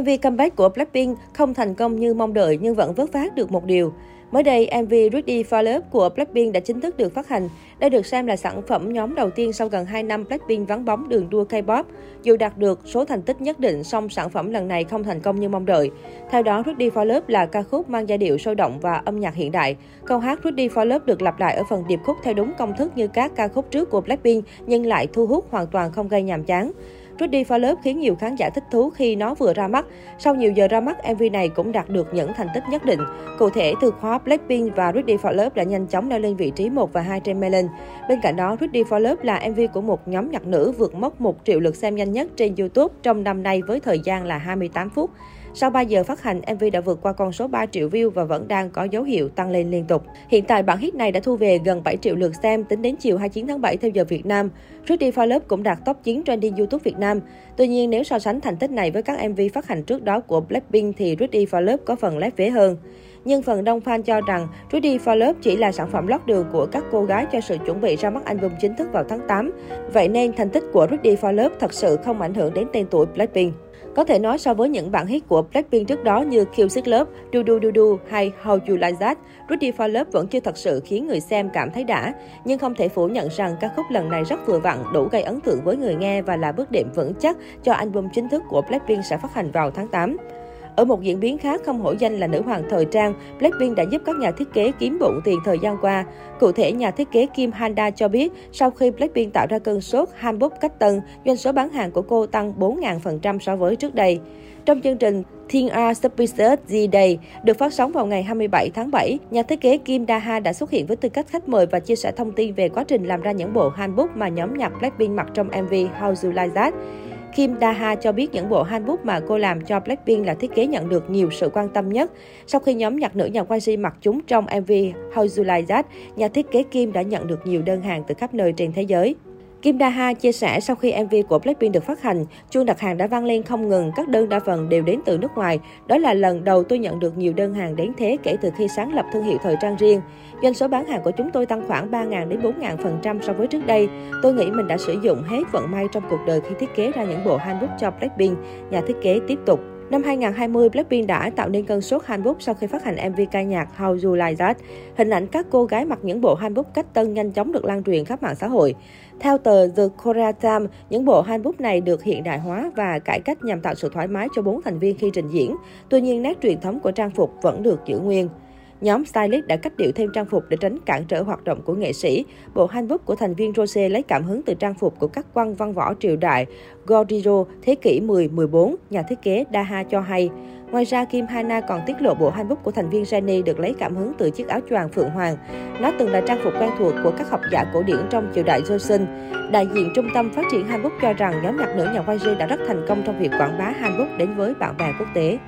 MV comeback của Blackpink không thành công như mong đợi nhưng vẫn vớt vát được một điều. Mới đây, MV Ready for Love của Blackpink đã chính thức được phát hành. Đây được xem là sản phẩm nhóm đầu tiên sau gần 2 năm Blackpink vắng bóng đường đua K-pop. Dù đạt được số thành tích nhất định, song sản phẩm lần này không thành công như mong đợi. Theo đó, Ready for Love là ca khúc mang giai điệu sôi động và âm nhạc hiện đại. Câu hát Ready for Love được lặp lại ở phần điệp khúc theo đúng công thức như các ca khúc trước của Blackpink, nhưng lại thu hút hoàn toàn không gây nhàm chán. Rudy for Love khiến nhiều khán giả thích thú khi nó vừa ra mắt. Sau nhiều giờ ra mắt, MV này cũng đạt được những thành tích nhất định. Cụ thể, từ khóa Blackpink và Rudy for Love đã nhanh chóng leo lên vị trí 1 và 2 trên Melon. Bên cạnh đó, Rudy for Love là MV của một nhóm nhạc nữ vượt mốc 1 triệu lượt xem nhanh nhất trên YouTube trong năm nay với thời gian là 28 phút. Sau 3 giờ phát hành, MV đã vượt qua con số 3 triệu view và vẫn đang có dấu hiệu tăng lên liên tục. Hiện tại, bản hit này đã thu về gần 7 triệu lượt xem tính đến chiều 29 tháng 7 theo giờ Việt Nam. Ready for Love cũng đạt top 9 trending YouTube Việt Nam. Tuy nhiên, nếu so sánh thành tích này với các MV phát hành trước đó của Blackpink thì Ready for Love có phần lép vế hơn. Nhưng phần đông fan cho rằng Ready for Love chỉ là sản phẩm lót đường của các cô gái cho sự chuẩn bị ra mắt album chính thức vào tháng 8. Vậy nên thành tích của Ready for Love thật sự không ảnh hưởng đến tên tuổi Blackpink. Có thể nói so với những bản hit của Blackpink trước đó như Kill Sick Love, Do Do Do Do hay How You Like That, Ready for Love vẫn chưa thật sự khiến người xem cảm thấy đã. Nhưng không thể phủ nhận rằng ca khúc lần này rất vừa vặn, đủ gây ấn tượng với người nghe và là bước đệm vững chắc cho album chính thức của Blackpink sẽ phát hành vào tháng 8. Ở một diễn biến khác không hổ danh là nữ hoàng thời trang, Blackpink đã giúp các nhà thiết kế kiếm bụng tiền thời gian qua. Cụ thể, nhà thiết kế Kim Handa cho biết, sau khi Blackpink tạo ra cơn sốt hanbok cách tân, doanh số bán hàng của cô tăng 4.000% so với trước đây. Trong chương trình Thiên A Suspicious Z-Day được phát sóng vào ngày 27 tháng 7, nhà thiết kế Kim Daha đã xuất hiện với tư cách khách mời và chia sẻ thông tin về quá trình làm ra những bộ hanbok mà nhóm nhạc Blackpink mặc trong MV How You Like That. Kim Daha cho biết những bộ handbook mà cô làm cho Blackpink là thiết kế nhận được nhiều sự quan tâm nhất. Sau khi nhóm nhạc nữ nhà YG mặc chúng trong MV How You Like That, nhà thiết kế Kim đã nhận được nhiều đơn hàng từ khắp nơi trên thế giới. Kim Daha chia sẻ sau khi MV của Blackpink được phát hành, chuông đặt hàng đã vang lên không ngừng, các đơn đa phần đều đến từ nước ngoài. Đó là lần đầu tôi nhận được nhiều đơn hàng đến thế kể từ khi sáng lập thương hiệu thời trang riêng. Doanh số bán hàng của chúng tôi tăng khoảng 3.000 đến 4.000 phần trăm so với trước đây. Tôi nghĩ mình đã sử dụng hết vận may trong cuộc đời khi thiết kế ra những bộ handbook cho Blackpink, nhà thiết kế tiếp tục. Năm 2020, Blackpink đã tạo nên cơn sốt hanbok sau khi phát hành MV ca nhạc How You Like That. Hình ảnh các cô gái mặc những bộ hanbok cách tân nhanh chóng được lan truyền khắp mạng xã hội. Theo tờ The Korea Times, những bộ hanbok này được hiện đại hóa và cải cách nhằm tạo sự thoải mái cho bốn thành viên khi trình diễn. Tuy nhiên, nét truyền thống của trang phục vẫn được giữ nguyên. Nhóm stylist đã cách điệu thêm trang phục để tránh cản trở hoạt động của nghệ sĩ. Bộ handbook của thành viên Rose lấy cảm hứng từ trang phục của các quan văn võ triều đại Gordiro thế kỷ 10-14, nhà thiết kế Daha cho hay. Ngoài ra, Kim Hana còn tiết lộ bộ handbook của thành viên Jenny được lấy cảm hứng từ chiếc áo choàng phượng hoàng. Nó từng là trang phục quen thuộc của các học giả cổ điển trong triều đại Joseon. Đại diện trung tâm phát triển handbook cho rằng nhóm nhạc nữ nhà YG đã rất thành công trong việc quảng bá handbook đến với bạn bè quốc tế.